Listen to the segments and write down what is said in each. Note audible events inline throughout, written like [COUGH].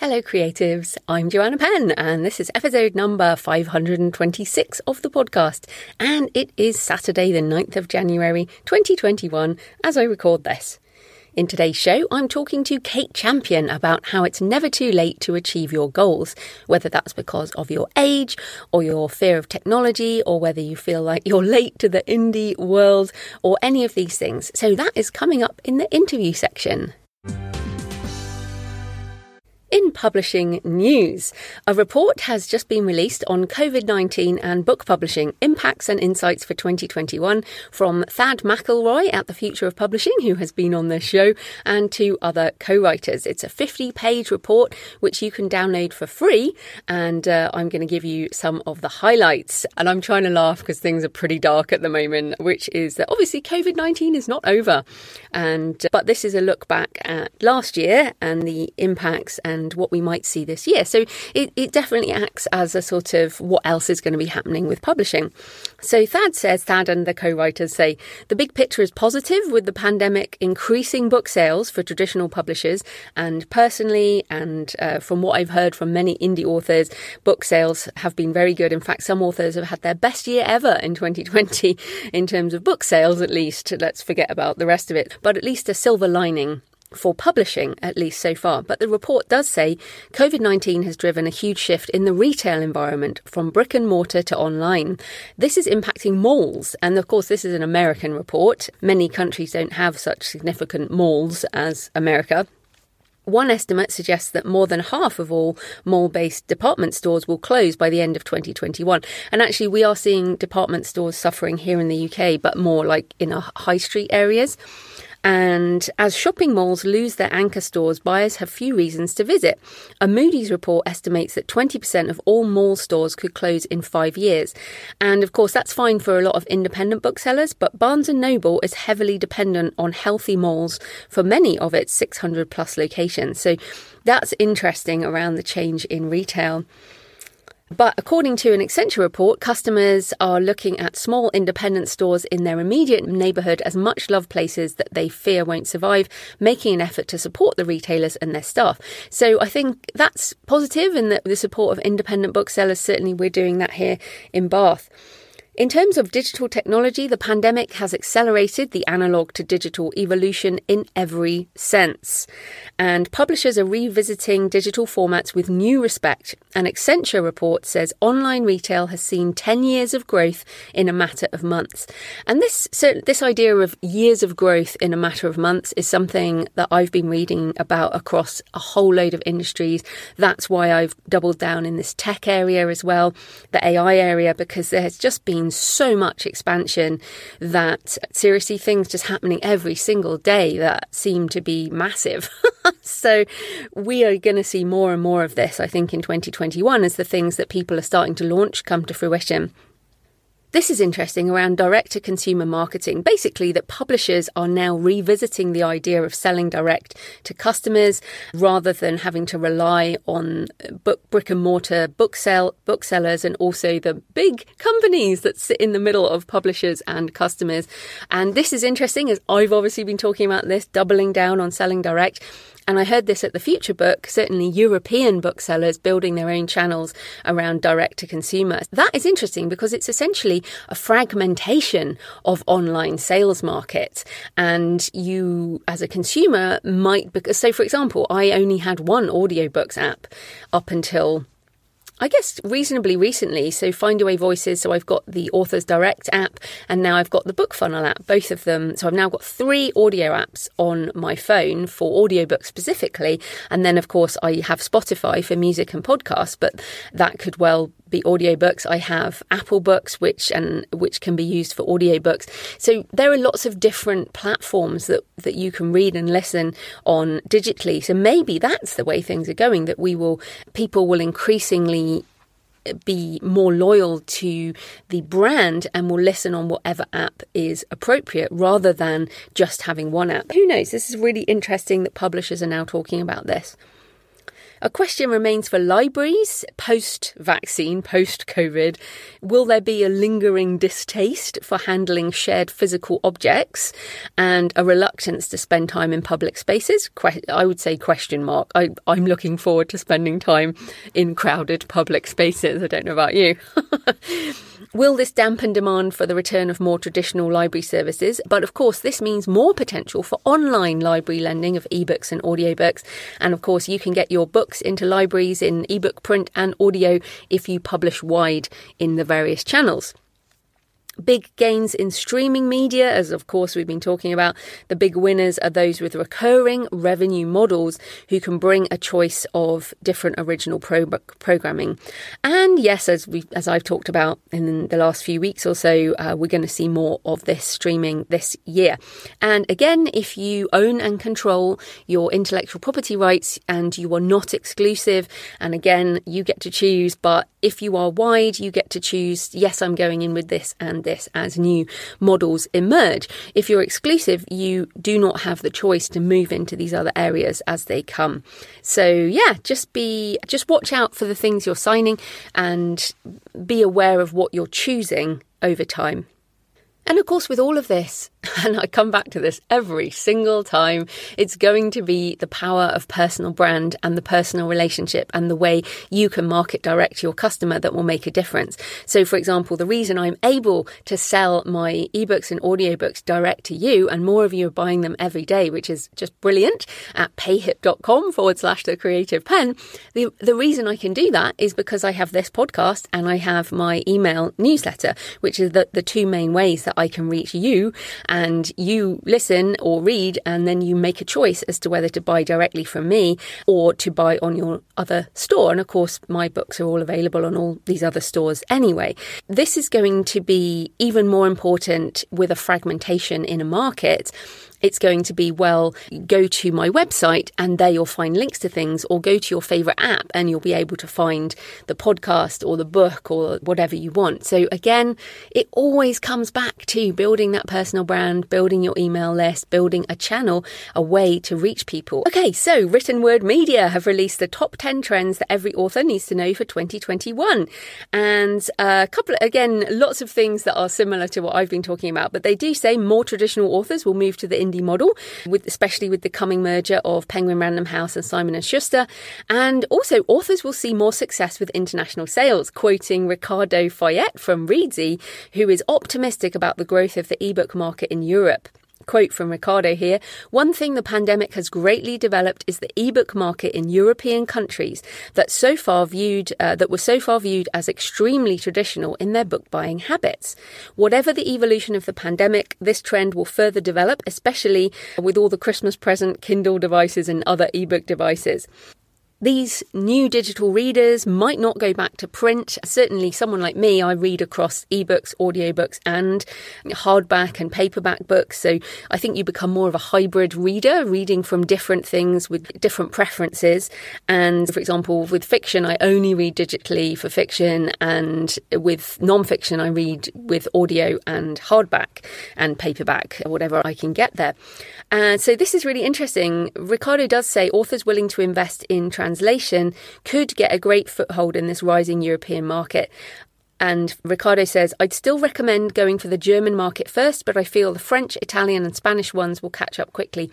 Hello, creatives. I'm Joanna Penn, and this is episode number 526 of the podcast. And it is Saturday, the 9th of January 2021, as I record this. In today's show, I'm talking to Kate Champion about how it's never too late to achieve your goals, whether that's because of your age or your fear of technology, or whether you feel like you're late to the indie world, or any of these things. So that is coming up in the interview section. In publishing news, a report has just been released on COVID 19 and book publishing impacts and insights for 2021 from Thad McElroy at the Future of Publishing, who has been on this show, and two other co writers. It's a 50 page report which you can download for free, and uh, I'm going to give you some of the highlights. And I'm trying to laugh because things are pretty dark at the moment, which is that obviously COVID 19 is not over. And but this is a look back at last year and the impacts and and what we might see this year. So it, it definitely acts as a sort of what else is going to be happening with publishing. So Thad says, Thad and the co writers say, the big picture is positive with the pandemic increasing book sales for traditional publishers. And personally, and uh, from what I've heard from many indie authors, book sales have been very good. In fact, some authors have had their best year ever in 2020 [LAUGHS] in terms of book sales, at least. Let's forget about the rest of it. But at least a silver lining for publishing, at least so far. But the report does say COVID 19 has driven a huge shift in the retail environment from brick and mortar to online. This is impacting malls. And of course, this is an American report. Many countries don't have such significant malls as America. One estimate suggests that more than half of all mall based department stores will close by the end of 2021. And actually, we are seeing department stores suffering here in the UK, but more like in our high street areas. And as shopping malls lose their anchor stores, buyers have few reasons to visit. A Moody's report estimates that 20% of all mall stores could close in five years. And of course, that's fine for a lot of independent booksellers, but Barnes & Noble is heavily dependent on healthy malls for many of its 600 plus locations. So that's interesting around the change in retail. But according to an Accenture report, customers are looking at small independent stores in their immediate neighbourhood as much loved places that they fear won't survive, making an effort to support the retailers and their staff. So I think that's positive in the, the support of independent booksellers. Certainly, we're doing that here in Bath. In terms of digital technology, the pandemic has accelerated the analog to digital evolution in every sense. And publishers are revisiting digital formats with new respect. An Accenture report says online retail has seen 10 years of growth in a matter of months. And this, so this idea of years of growth in a matter of months is something that I've been reading about across a whole load of industries. That's why I've doubled down in this tech area as well, the AI area, because there has just been so much expansion that seriously things just happening every single day that seem to be massive. [LAUGHS] so we are going to see more and more of this, I think, in 2021 as the things that people are starting to launch come to fruition. This is interesting around direct to consumer marketing. Basically, that publishers are now revisiting the idea of selling direct to customers rather than having to rely on uh, book, brick and mortar book sell, booksellers and also the big companies that sit in the middle of publishers and customers. And this is interesting as I've obviously been talking about this, doubling down on selling direct. And I heard this at the Future Book, certainly European booksellers building their own channels around direct to consumer. That is interesting because it's essentially a fragmentation of online sales markets. And you, as a consumer, might, because, so for example, I only had one audiobooks app up until I guess reasonably recently. So Findaway Voices. So I've got the Authors Direct app and now I've got the Book Funnel app, both of them. So I've now got three audio apps on my phone for audiobooks specifically. And then, of course, I have Spotify for music and podcasts, but that could well be audiobooks. I have Apple Books, which and which can be used for audiobooks. So there are lots of different platforms that that you can read and listen on digitally. So maybe that's the way things are going. That we will people will increasingly be more loyal to the brand and will listen on whatever app is appropriate rather than just having one app. Who knows? This is really interesting that publishers are now talking about this. A question remains for libraries post vaccine, post COVID. Will there be a lingering distaste for handling shared physical objects and a reluctance to spend time in public spaces? I would say question mark. I, am looking forward to spending time in crowded public spaces. I don't know about you. [LAUGHS] Will this dampen demand for the return of more traditional library services? But of course, this means more potential for online library lending of ebooks and audiobooks. And of course, you can get your books into libraries in ebook, print, and audio if you publish wide in the various channels big gains in streaming media, as of course we've been talking about. The big winners are those with recurring revenue models who can bring a choice of different original pro- programming. And yes, as we as I've talked about in the last few weeks or so, uh, we're going to see more of this streaming this year. And again, if you own and control your intellectual property rights and you are not exclusive, and again, you get to choose, but if you are wide, you get to choose, yes, I'm going in with this and this as new models emerge. If you're exclusive, you do not have the choice to move into these other areas as they come. So yeah, just be, just watch out for the things you're signing and be aware of what you're choosing over time. And of course, with all of this, [LAUGHS] and I come back to this every single time, it's going to be the power of personal brand and the personal relationship and the way you can market direct to your customer that will make a difference. So, for example, the reason I'm able to sell my ebooks and audiobooks direct to you, and more of you are buying them every day, which is just brilliant at payhip.com forward slash the creative pen. The, the reason I can do that is because I have this podcast and I have my email newsletter, which is the, the two main ways that I can reach you and you listen or read and then you make a choice as to whether to buy directly from me or to buy on your other store. And of course, my books are all available on all these other stores anyway. This is going to be even more important with a fragmentation in a market it's going to be, well, go to my website and there you'll find links to things, or go to your favorite app and you'll be able to find the podcast or the book or whatever you want. So, again, it always comes back to building that personal brand, building your email list, building a channel, a way to reach people. Okay, so Written Word Media have released the top 10 trends that every author needs to know for 2021. And a couple, again, lots of things that are similar to what I've been talking about, but they do say more traditional authors will move to the indie model, with especially with the coming merger of Penguin Random House and Simon and Schuster. And also, authors will see more success with international sales, quoting Ricardo Fayet from Reedsy, who is optimistic about the growth of the ebook market in Europe quote from Ricardo here One thing the pandemic has greatly developed is the ebook market in European countries that so far viewed uh, that were so far viewed as extremely traditional in their book buying habits. Whatever the evolution of the pandemic, this trend will further develop, especially with all the Christmas present Kindle devices and other ebook devices. These new digital readers might not go back to print. Certainly, someone like me, I read across ebooks, audiobooks, and hardback and paperback books. So I think you become more of a hybrid reader, reading from different things with different preferences. And for example, with fiction, I only read digitally for fiction, and with non-fiction, I read with audio and hardback and paperback, or whatever I can get there. And so this is really interesting. Ricardo does say authors willing to invest in translation could get a great foothold in this rising European market. And Ricardo says, I'd still recommend going for the German market first, but I feel the French, Italian, and Spanish ones will catch up quickly.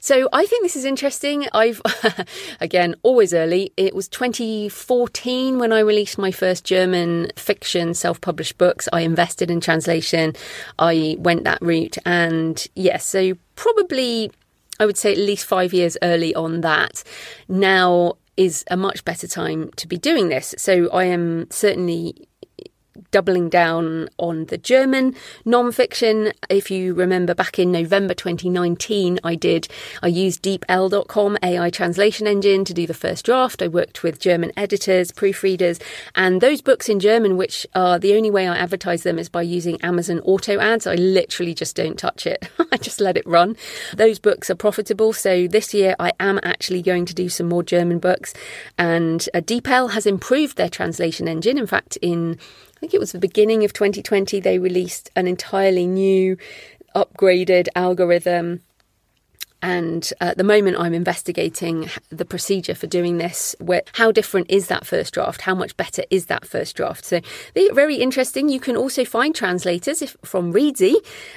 So I think this is interesting. I've, [LAUGHS] again, always early. It was 2014 when I released my first German fiction self published books. I invested in translation. I went that route. And yes, so probably I would say at least five years early on that. Now is a much better time to be doing this. So I am certainly doubling down on the German non-fiction. If you remember back in November 2019, I did, I used DeepL.com AI translation engine to do the first draft. I worked with German editors, proofreaders, and those books in German, which are the only way I advertise them is by using Amazon auto ads. I literally just don't touch it. [LAUGHS] I just let it run. Those books are profitable. So this year I am actually going to do some more German books and uh, DeepL has improved their translation engine. In fact, in I think it was the beginning of 2020, they released an entirely new, upgraded algorithm and at the moment, I'm investigating the procedure for doing this. Where, how different is that first draft? How much better is that first draft? So very interesting. You can also find translators if, from Reedsy,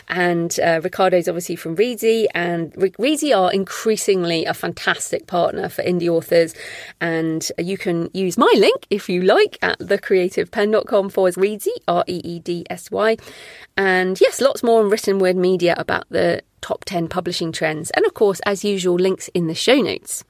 and uh, Ricardo's obviously from Reedsy, and Reedsy are increasingly a fantastic partner for indie authors. And you can use my link if you like at thecreativepenn.com forward Reedsy, R E E D S Y. And yes, lots more on written word media about the top 10 publishing trends, and of course, as usual, links in the show notes.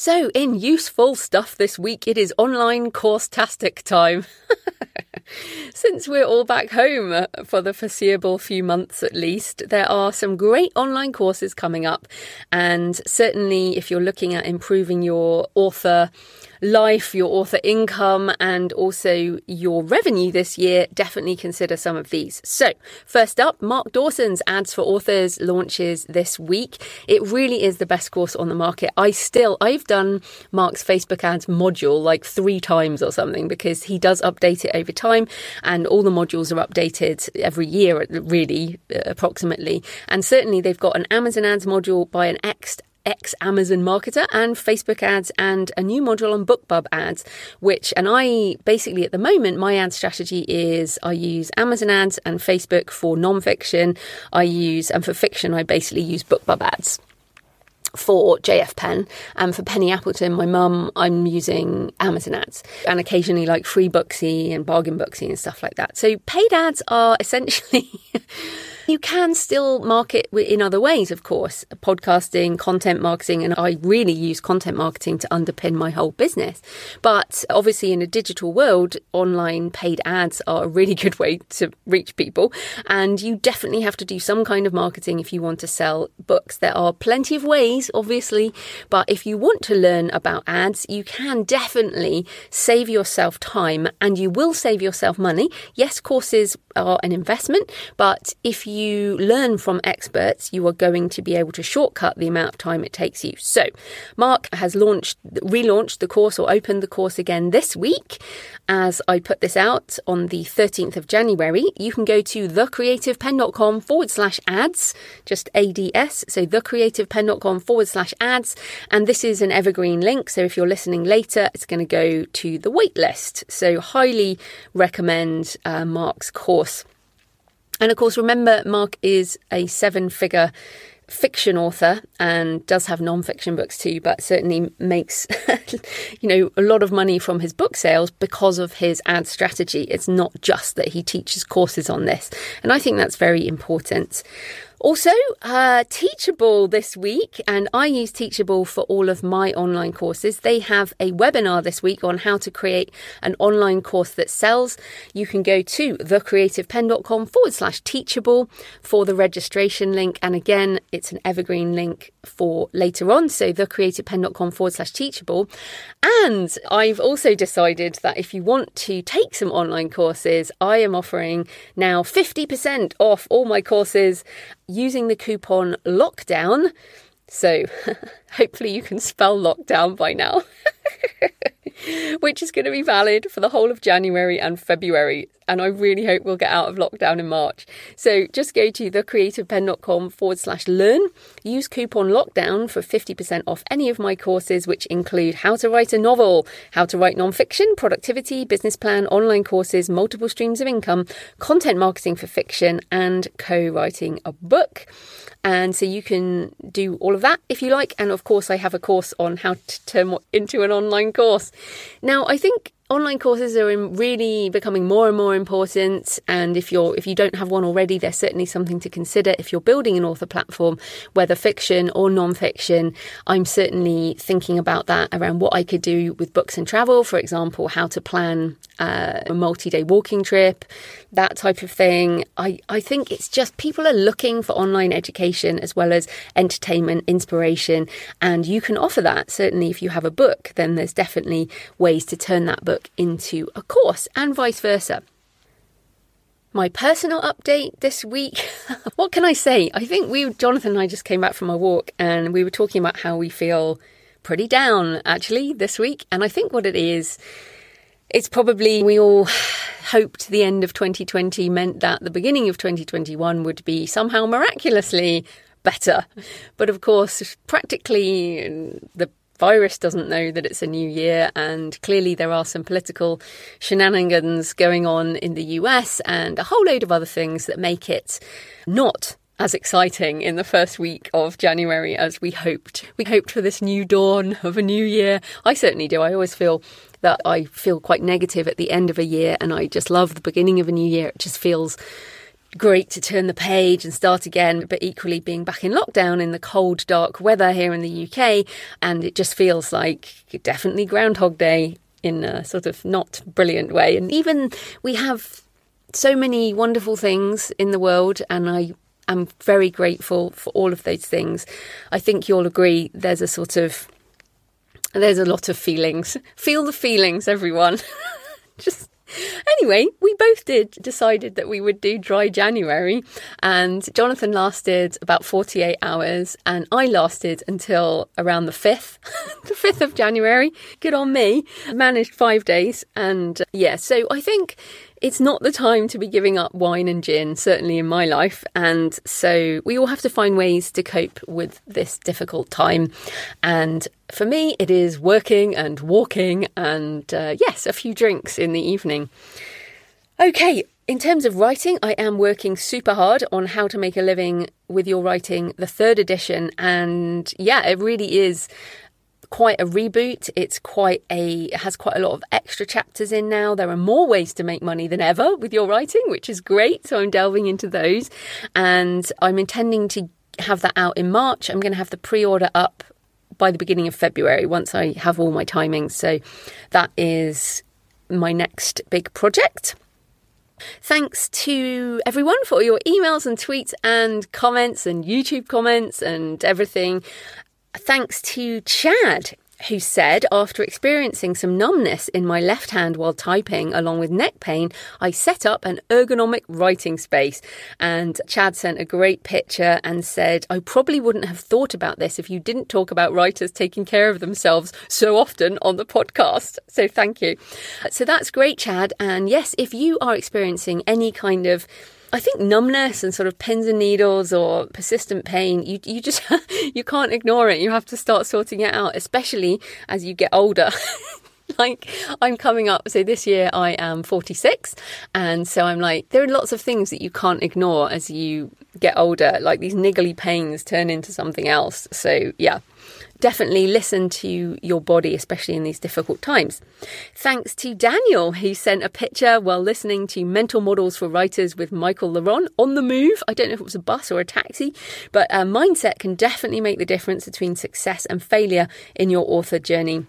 So, in useful stuff this week, it is online course tastic time. [LAUGHS] Since we're all back home uh, for the foreseeable few months at least, there are some great online courses coming up. And certainly, if you're looking at improving your author life, your author income, and also your revenue this year, definitely consider some of these. So, first up, Mark Dawson's Ads for Authors launches this week. It really is the best course on the market. I still, I've done Mark's Facebook ads module like three times or something because he does update it over time and all the modules are updated every year, really, approximately. And certainly they've got an Amazon ads module by an ex ex Amazon marketer and Facebook ads and a new module on BookBub ads, which, and I basically at the moment, my ad strategy is I use Amazon ads and Facebook for non-fiction. I use, and for fiction, I basically use BookBub ads for JF Penn and for Penny Appleton, my mum, I'm using Amazon ads and occasionally like free Booksy and bargain Booksy and stuff like that. So paid ads are [LAUGHS] essentially You can still market in other ways, of course, podcasting, content marketing, and I really use content marketing to underpin my whole business. But obviously, in a digital world, online paid ads are a really [LAUGHS] good way to reach people. And you definitely have to do some kind of marketing if you want to sell books. There are plenty of ways, obviously, but if you want to learn about ads, you can definitely save yourself time and you will save yourself money. Yes, courses are an investment, but if you learn from experts, you are going to be able to shortcut the amount of time it takes you. So, Mark has launched, relaunched the course or opened the course again this week. As I put this out on the 13th of January, you can go to thecreativepenn.com forward slash ads, just ADS. So, thecreativepenn.com forward slash ads. And this is an evergreen link. So, if you're listening later, it's going to go to the waitlist. So, highly recommend uh, Mark's course. And of course, remember, Mark is a seven figure fiction author and does have non-fiction books too but certainly makes [LAUGHS] you know a lot of money from his book sales because of his ad strategy. It's not just that he teaches courses on this. And i think that's very important also, uh, Teachable this week, and I use Teachable for all of my online courses. They have a webinar this week on how to create an online course that sells. You can go to thecreativepenn.com forward slash teachable for the registration link. And again, it's an evergreen link for later on. So thecreativepenn.com forward slash teachable. And I've also decided that if you want to take some online courses, I am offering now 50% off all my courses using the coupon lockdown. So [LAUGHS] hopefully you can spell lockdown by now. [LAUGHS] [LAUGHS] which is going to be valid for the whole of January and February. And I really hope we'll get out of lockdown in March. So just go to thecreativepenn.com forward slash learn. Use coupon lockdown for 50% off any of my courses, which include how to write a novel, how to write nonfiction, productivity, business plan, online courses, multiple streams of income, content marketing for fiction, and co writing a book. And so you can do all of that if you like. And of course, I have a course on how to turn into an online course. Now, I think online courses are really becoming more and more important and if you're if you don't have one already there's certainly something to consider if you're building an author platform whether fiction or non-fiction i'm certainly thinking about that around what i could do with books and travel for example how to plan uh, a multi-day walking trip that type of thing I, I think it's just people are looking for online education as well as entertainment inspiration and you can offer that certainly if you have a book then there's definitely ways to turn that book into a course and vice versa. My personal update this week. [LAUGHS] what can I say? I think we, Jonathan and I, just came back from a walk and we were talking about how we feel pretty down actually this week. And I think what it is, it's probably we all hoped the end of 2020 meant that the beginning of 2021 would be somehow miraculously better. But of course, practically the virus doesn't know that it's a new year, and clearly there are some political shenanigans going on in the US and a whole load of other things that make it not as exciting in the first week of January as we hoped. We hoped for this new dawn of a new year. I certainly do. I always feel that I feel quite negative at the end of a year, and I just love the beginning of a new year. It just feels great to turn the page and start again, but equally being back in lockdown in the cold, dark weather here in the UK. And it just feels like definitely Groundhog Day in a sort of not brilliant way. And even we have so many wonderful things in the world, and I am very grateful for all of those things. I think you'll agree there's a sort of there's a lot of feelings. Feel the feelings, everyone. [LAUGHS] Just Anyway, we both did decided that we would do dry January, and Jonathan lasted about 48 hours, and I lasted until around the 5th, [LAUGHS] the 5th of January. Good on me. Managed five days, and yeah, so I think it's not the time to be giving up wine and gin, certainly in my life. And so we all have to find ways to cope with this difficult time. And for me, it is working and walking and, uh, yes, a few drinks in the evening. Okay, in terms of writing, I am working super hard on how to make a living with your writing, the third edition. And yeah, it really is quite a reboot. It's quite a it has quite a lot of extra chapters in now. There are more ways to make money than ever with your writing, which is great. So I'm delving into those, and I'm intending to have that out in March. I'm going to have the pre-order up by the beginning of February once I have all my timings. So that is my next big project. Thanks to everyone for your emails and tweets and comments and YouTube comments and everything thanks to Chad, who said, after experiencing some numbness in my left hand while typing, along with neck pain, I set up an ergonomic writing space. And Chad sent a great picture and said, I probably wouldn't have thought about this if you didn't talk about writers taking care of themselves so often on the podcast. So thank you. So that's great, Chad. And yes, if you are experiencing any kind of I think numbness and sort of pins and needles or persistent pain, you you just [LAUGHS] you can't ignore it. You have to start sorting it out, especially as you get older. [LAUGHS] like I'm coming up so this year I am 46 and so I'm like there are lots of things that you can't ignore as you get older like these niggly pains turn into something else. So yeah definitely listen to your body, especially in these difficult times. Thanks to Daniel, who sent a picture while listening to Mental Models for Writers with Michael La Ronn on the move. I don't know if it was a bus or a taxi, but a mindset can definitely make the difference between success and failure in your author journey.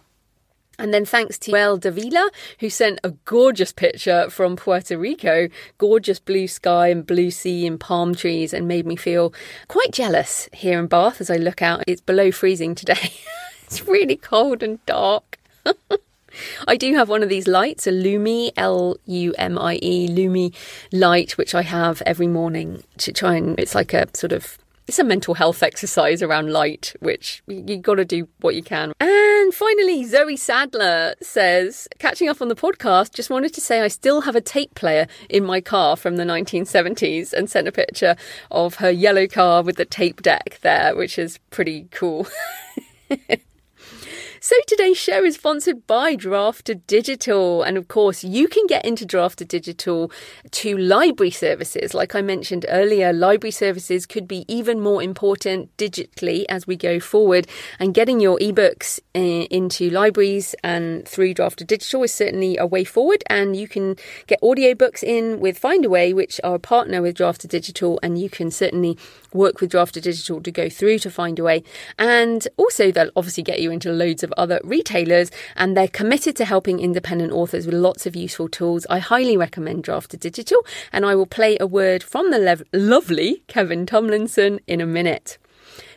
And then thanks to El Davila, who sent a gorgeous picture from Puerto Rico, gorgeous blue sky and blue sea and palm trees, and made me feel quite jealous here in Bath as I look out. It's below freezing today. [LAUGHS] it's really cold and dark. [LAUGHS] I do have one of these lights, a Lumie, L U M I E, Lumie light, which I have every morning to try and it's like a sort of it's a mental health exercise around light, which you've got to do what you can. And finally, Zoe Sadler says, catching up on the podcast, just wanted to say I still have a tape player in my car from the 1970s and sent a picture of her yellow car with the tape deck there, which is pretty cool. [LAUGHS] So today's show is sponsored by Draft2Digital. And of course, you can get into Draft2Digital to library services. Like I mentioned earlier, library services could be even more important digitally as we go forward. And getting your ebooks in, into libraries and through Draft2Digital is certainly a way forward. And you can get audiobooks in with Findaway, which are a partner with Draft2Digital. And you can certainly work with Draft2Digital to go through to Findaway. And also, they'll obviously get you into loads of other retailers, and they're committed to helping independent authors with lots of useful tools. I highly recommend Draft2Digital, and I will play a word from the lev- lovely Kevin Tumlinson in a minute.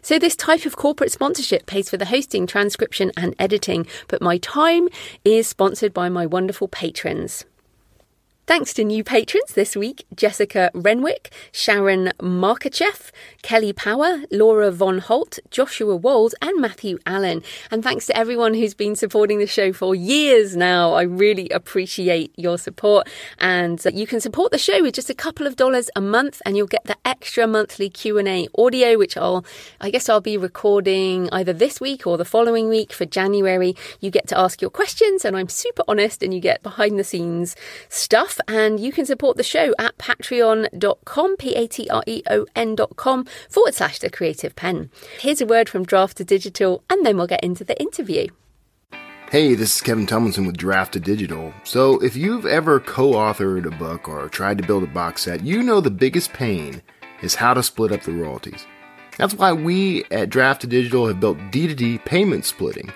So, this type of corporate sponsorship pays for the hosting, transcription, and editing, but my time is sponsored by my wonderful patrons. Thanks to new patrons this week Jessica Renwick, Sharon Markachev, Kelly Power, Laura Von Holt, Joshua Wold, and Matthew Allen. And thanks to everyone who's been supporting the show for years now. I really appreciate your support. And uh, you can support the show with just a couple of dollars a month, and you'll get the extra monthly Q&A audio, which I'll, I guess I'll be recording either this week or the following week for January. You get to ask your questions, and I'm super honest, and you get behind the scenes stuff and you can support the show at patreon.com, P A T R E O N.com forward slash the creative pen. Here's a word from Draft2Digital, and then we'll get into the interview. Hey, this is Kevin Tumlinson with Draft2Digital. So, if you've ever co authored a book or tried to build a box set, you know the biggest pain is how to split up the royalties. That's why we at Draft2Digital have built D2D payment splitting.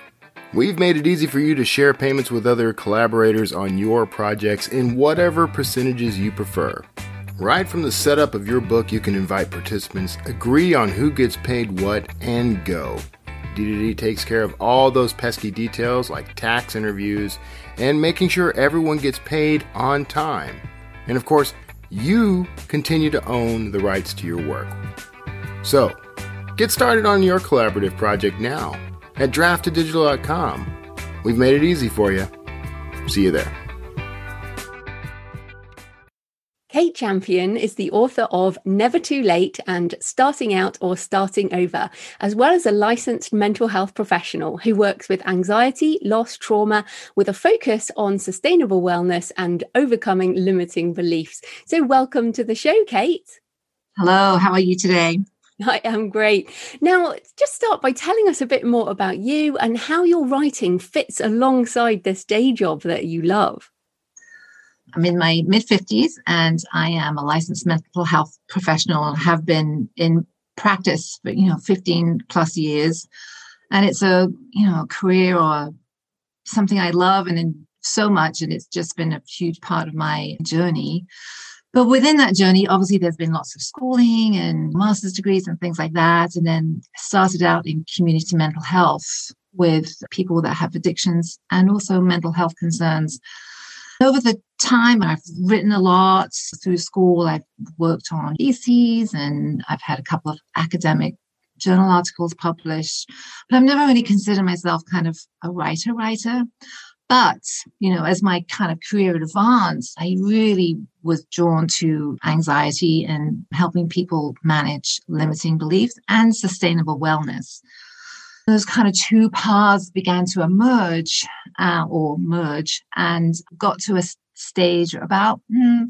We've made it easy for you to share payments with other collaborators on your projects in whatever percentages you prefer. Right from the setup of your book, you can invite participants, agree on who gets paid what, and go. D2D takes care of all those pesky details like tax interviews and making sure everyone gets paid on time. And of course, you continue to own the rights to your work. So, get started on your collaborative project now at draft2digital.com. We've made it easy for you. See you there. Kate Champion is the author of Never Too Late and Starting Out or Starting Over, as well as a licensed mental health professional who works with anxiety, loss, trauma, with a focus on sustainable wellness and overcoming limiting beliefs. So, welcome to the show, Kate. Hello, how are you today? [LAUGHS] I am great. Now, just start by telling us a bit more about you and how your writing fits alongside this day job that you love. I'm in my mid 50s and I am a licensed mental health professional have been in practice for, you know, 15 plus years. And it's a, you know, career or something I love and so much. And it's just been a huge part of my journey. But within that journey, obviously, there's been lots of schooling and master's degrees and things like that. And then started out in community mental health with people that have addictions and also mental health concerns. Over the time, I've written a lot through school. I've worked on theses and I've had a couple of academic journal articles published, but I've never really considered myself kind of a writer writer. But, you know, as my kind of career advanced, I really was drawn to anxiety and helping people manage limiting beliefs and sustainable wellness. Those kind of two paths began to emerge uh, or merge and got to a stage about mm,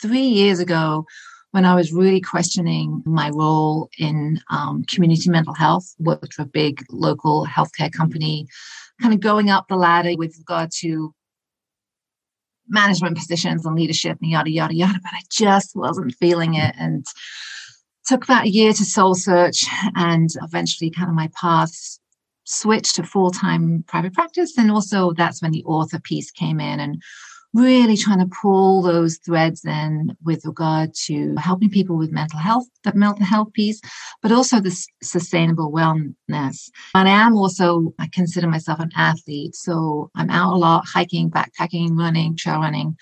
three years ago when I was really questioning my role in um, community mental health, worked for a big local healthcare company kind of going up the ladder with regard to management positions and leadership and yada yada yada but i just wasn't feeling it. And took about a year to soul search and eventually kind of my path switched to full-time private practice. And also that's when the author piece came in and really trying to pull those threads in with regard to helping people with mental health, that mental health piece, but also the sustainable wellness. And I am also, I consider myself an athlete. So I'm out a lot, hiking, backpacking, running, trail running.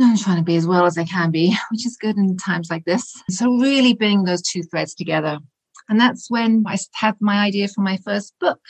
I'm trying to be as well as I can be, [LAUGHS] which is good in times like this. So really bringing those two threads together. And that's when I had my idea for my first book.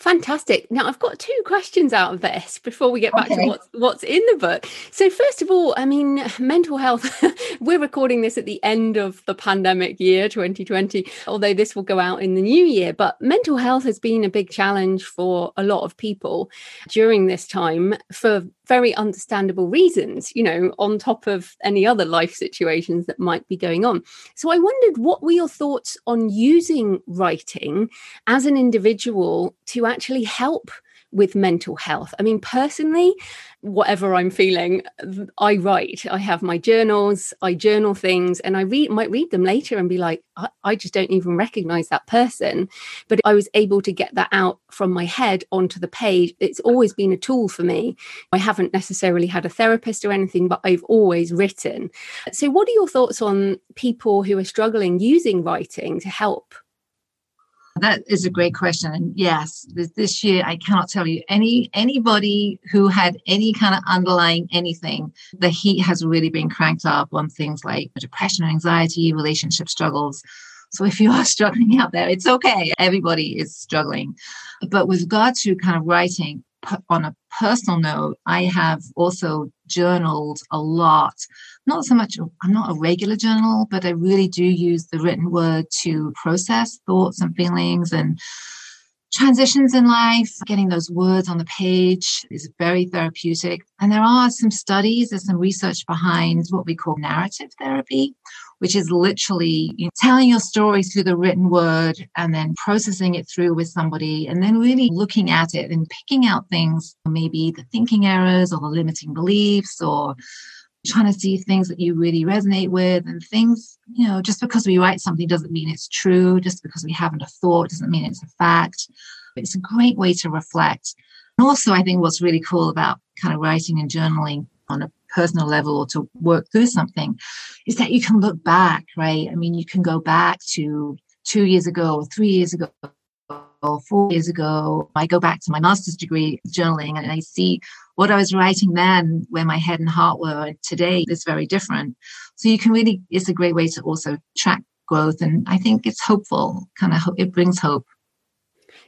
Fantastic. Now, I've got two questions out of this before we get back okay. to what's, what's in the book. So, first of all, I mean, [LAUGHS] mental health, [LAUGHS] we're recording this at the end of the pandemic year 2020, although this will go out in the new year. But mental health has been a big challenge for a lot of people during this time for very understandable reasons, you know, on top of any other life situations that might be going on. So, I wondered what were your thoughts on using writing as an individual to actually help with mental health. I mean, personally, whatever I'm feeling, I write. I have my journals, I journal things, and I read might read them later and be like, I, I, just don't even recognize that person. But I was able to get that out from my head onto the page. It's always been a tool for me. I haven't necessarily had a therapist or anything, but I've always written. So, what are your thoughts on people who are struggling using writing to help? That is a great question. And yes, this, year I cannot tell you any anybody who had any kind of underlying anything. The heat has really been cranked up on things like depression, anxiety, relationship struggles. So if you are [LAUGHS] struggling out there, it's okay. Everybody is struggling. But with regard to kind of writing, on a personal note, I have also journaled a lot. Not so much, I'm not a regular journal, but I really do use the written word to process thoughts and feelings and transitions in life. Getting those words on the page is very therapeutic. And there are some studies, there's some research behind what we call narrative therapy, which is literally you know, telling your story through the written word and then processing it through with somebody and then really looking at it and picking out things, maybe the thinking errors or the limiting beliefs or trying to see things that you really resonate with and things, you know, just because we write something doesn't mean it's true. Just because we haven't a thought doesn't mean it's a fact. It's a great way to reflect. And also, I think what's really cool about kind of writing and journaling on a personal level or to work through something is that you can look back, right? I mean, you can go back to two years ago or three years ago or four years ago. I go back to my master's degree journaling and I see what I was writing then, where my head and heart were today is very different. So you can really, it's a great way to also track growth. And I think it's hopeful, kind of, it brings hope.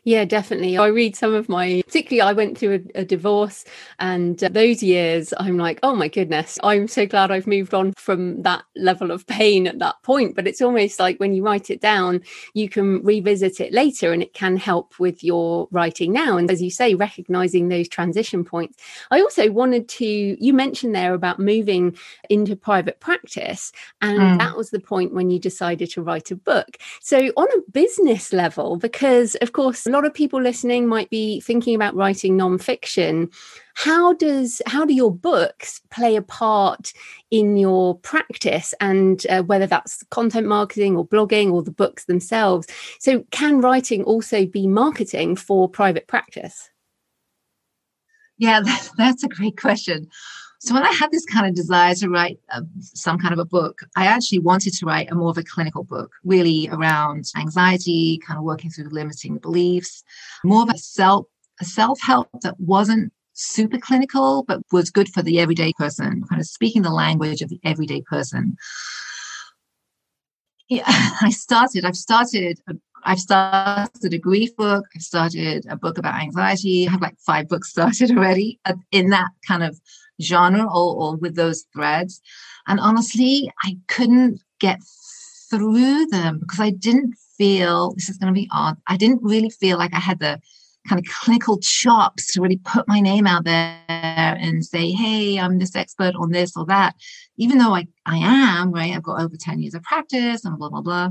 Yeah, definitely. I read some of my, particularly, I went through a, a divorce, and uh, those years, I'm like, oh my goodness, I'm so glad I've moved on from that level of pain at that point. But it's almost like when you write it down, you can revisit it later and it can help with your writing now. And as you say, recognizing those transition points. I also wanted to, you mentioned there about moving into private practice, and mm. that was the point when you decided to write a book. So, on a business level, because of course, lot of people listening might be thinking about writing nonfiction. How does how do your books play a part in your practice, and uh, whether that's content marketing or blogging or the books themselves? So, can writing also be marketing for private practice? Yeah, [LAUGHS] that's a great question. So when I had this kind of desire to write uh, some kind of a book, I actually wanted to write a more of a clinical book, really around anxiety, kind of working through limiting beliefs, more of a self a self help that wasn't super clinical, but was good for the everyday person, kind of speaking the language of the everyday person. Yeah, [LAUGHS] I started. I've started. A, I've started a grief book. I've started a book about anxiety. I have like five books started [LAUGHS] already uh, in that kind of genre or, or with those threads. And honestly, I couldn't get through them because I didn't feel this is going to be odd. I didn't really feel like I had the kind of clinical chops to really put my name out there and say, hey, I'm this expert on this or that, even though I, I am, right? I've got over 10 years of practice and blah, blah, blah.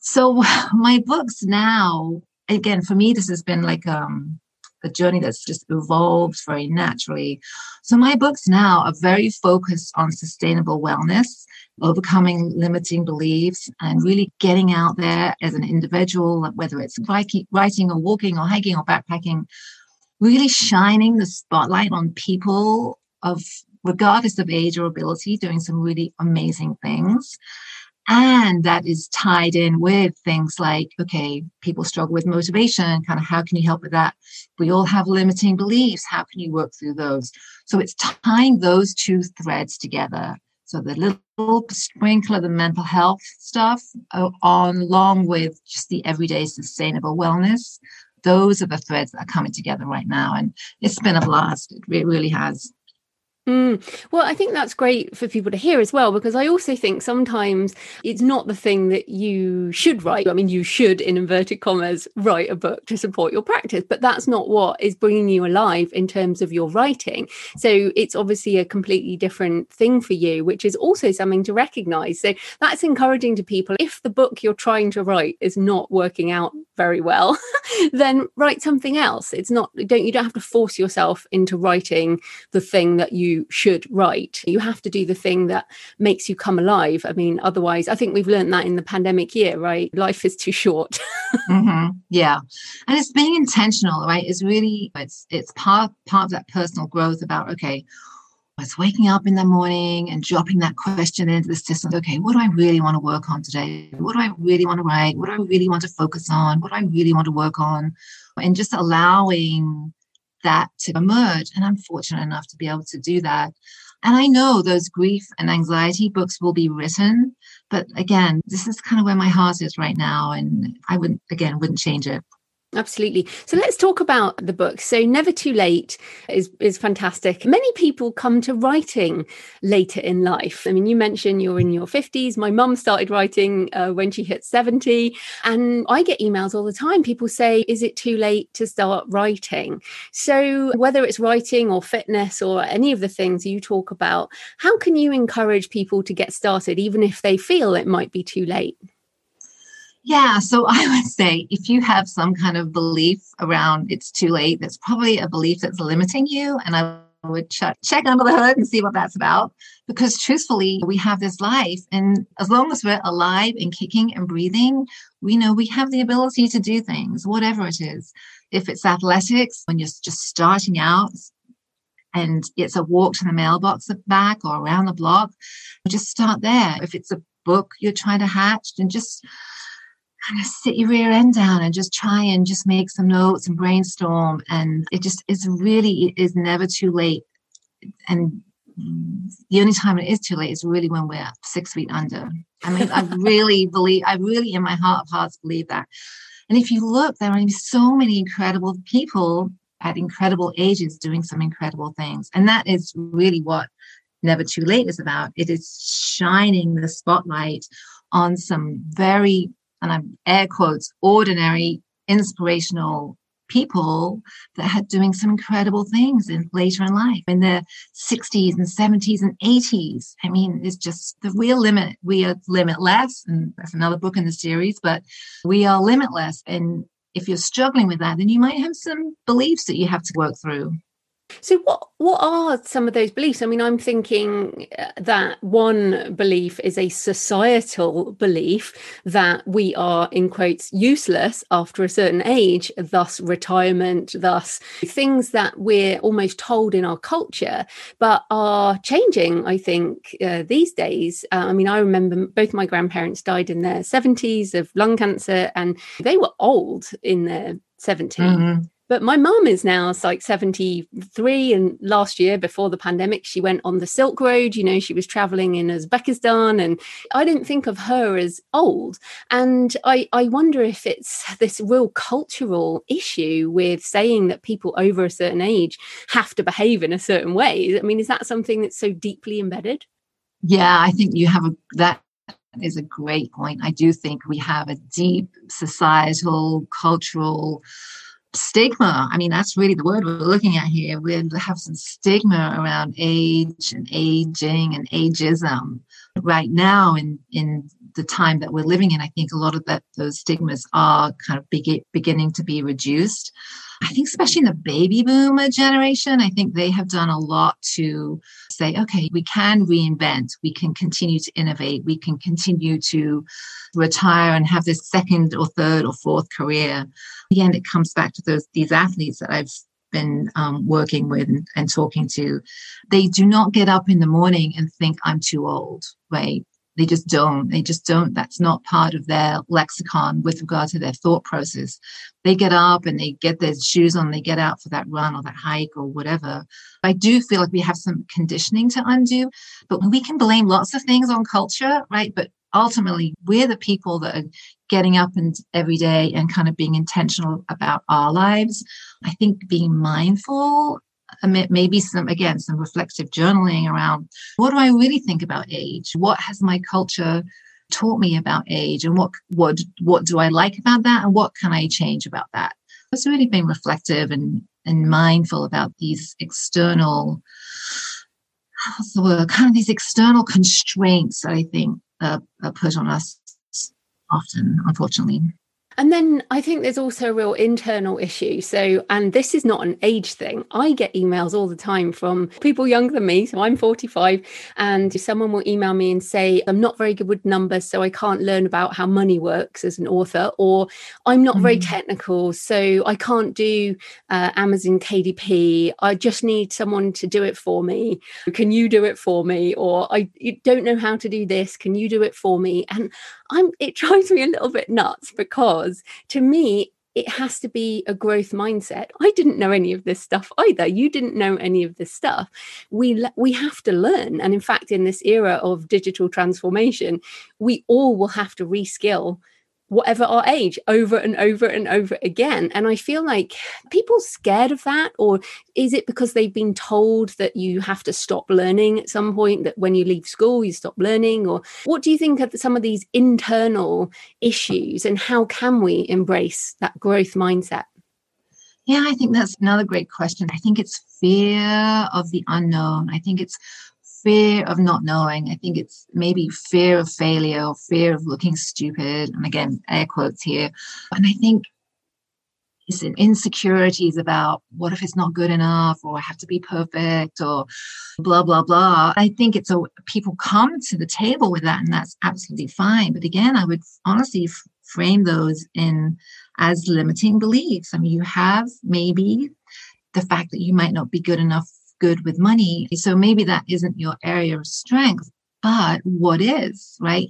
So [LAUGHS] my books now, again, for me, this has been like um a journey that's just evolved very naturally. So my books now are very focused on sustainable wellness, overcoming limiting beliefs, and really getting out there as an individual, whether it's writing or walking or hiking or backpacking, really shining the spotlight on people of regardless of age or ability doing some really amazing things and that is tied in with things like, okay, people struggle with motivation, kind of how can you help with that? We all have limiting beliefs. How can you work through those? So it's tying those two threads together. So the little sprinkle of the mental health stuff uh, on along with just the everyday sustainable wellness those are the threads that are coming together right now. And it's been a blast. It really has. Mm. Well, I think that's great for people to hear as well, because I also think sometimes it's not the thing that you should write. I mean, you should, in inverted commas, write a book to support your practice, but that's not what is bringing you alive in terms of your writing. So it's obviously a completely different thing for you, which is also something to recognize. So that's encouraging to people. If the book you're trying to write is not working out very well, [LAUGHS] then write something else. It's not, don't, you don't have to force yourself into writing the thing that should write. You have to do the thing that makes you come alive. I mean, otherwise, I think we've learned that in the pandemic year, right? Life is too short. [LAUGHS] mm-hmm. Yeah, and it's being intentional, right? It's really it's it's part part of that personal growth about okay. It's waking up in the morning and dropping that question into the system. Okay, what do I really want to work on today? What do I really want to write? What do I really want to focus on? What do I really want to work on? And just allowing that to emerge. And I'm fortunate enough to be able to do that. And I know those grief and anxiety books will be written. But again, this is kind of where my heart is right now. And I wouldn't, again, wouldn't change it. Absolutely. So let's talk about the book. So Never Too Late is is fantastic. Many people come to writing later in life. I mean, you mentioned you're in your 50s. My mum started writing uh, when she hit 70, and I get emails all the time. People say, "Is it too late to start writing?" So whether it's writing or fitness or any of the things you talk about, how can you encourage people to get started even if they feel it might be too late? Yeah, so [LAUGHS] I would say if you have some kind of belief around it's too late, that's probably a belief that's limiting you. And I would check, check under the hood and see what that's about. Because truthfully, we have this life. And as long as we're alive and kicking and breathing, we know we have the ability to do things, whatever it is. If it's athletics, when you're just starting out, and it's a walk to the mailbox back or around the block, just start there. If it's a book you're trying to hatch, then just kind of sit your rear end down and just try and just make some notes and brainstorm. And it just is really, it is never too late. And the only time it is too late is really when we're six feet under. I mean, I [LAUGHS] really believe, I really, in my heart of hearts, believe that. And if you look, there are so many incredible people at incredible ages doing some incredible things. And that is really what Never Too Late is about. It is shining the spotlight on some very and I'm air quotes, ordinary, inspirational people that had doing some incredible things in later in life. In their 60s and 70s and 80s i mean it's just the real limit. We are limitless and that's another book in the series but we are limitless. And if you're struggling with that then you might have some beliefs that you have to work through so what what are some of those beliefs? I mean, I'm thinking uh, that one belief is a societal belief that we are in quotes useless after a certain age, thus retirement, thus things that we're almost told in our culture, but are changing. I think uh, these days. Uh, I mean, I remember both my grandparents died in their 70s of lung cancer, and they were old in their 70s. Mm-hmm. But my mum is now like 73. And last year, before the pandemic, she went on the Silk Road. You know, she was traveling in Uzbekistan. And I didn't think of her as old. And I, I wonder if it's this real cultural issue with saying that people over a certain age have to behave in a certain way. I mean, is that something that's so deeply embedded? Yeah, I think you have a, that is a great point. I do think we have a deep societal, cultural, stigma. I mean, that's really the word we're looking at here. We have some stigma around age and aging and ageism. Right now, in in the time that we're living in, I think a lot of that those stigmas are kind of be, beginning to be reduced. I think, especially in the baby boomer generation, I think they have done a lot to say, okay, we can reinvent, we can continue to innovate, we can continue to retire and have this second or third or fourth career. Again, it comes back to those these athletes that I've been um, working with and, and talking to. They do not get up in the morning and think I'm too old, right? They just don't. They just don't. That's not part of their lexicon with regard to their thought process. They get up and they get their shoes on, they get out for that run or that hike or whatever. I do feel like we have some conditioning to undo, but we can blame lots of things on culture, right? But ultimately, we're the people that are getting up and every day and kind of being intentional about our lives. I think being mindful maybe some again some reflective journaling around what do i really think about age? What has my culture taught me about age? And what what what do i like about that? And what can i change about that? It's really been reflective and and mindful about these external what's the word? Kind of these external constraints that i think uh, are put on us often unfortunately and then I think there's also a real internal issue. So, and this is not an age thing. I get emails all the time from people younger than me. So I'm 45, and someone will email me and say, I'm not very good with numbers, so I can't learn about how money works as an author, or I'm not mm. very technical, so I can't do uh, Amazon KDP. I just need someone to do it for me. Can you do it for me? Or I don't know how to do this. Can you do it for me? And I'm it drives me a little bit nuts because to me it has to be a growth mindset. I didn't know any of this stuff either. You didn't know any of this stuff. We we have to learn and in fact in this era of digital transformation, we all will have to reskill whatever our age over and over and over again. And i feel like people scared of that or is it because they've been told that you have to stop learning at some point that when you leave school you stop learning? Or what do you think of some of these internal issues and how can we embrace that growth mindset? Yeah i think that's another great question. I think it's fear of the unknown. I think it's fear of not knowing. I think it's maybe fear of failure or fear of looking stupid. And again, air quotes here. And I think it's insecurities about what if it's not good enough or I have to be perfect or blah, blah, blah. I think it's a people come to the table with that and that's absolutely fine. But again, I would honestly f- frame those in as limiting beliefs. I mean, you have maybe the fact that you might not be good enough good with money. So maybe that isn't your area of strength, but what is, right?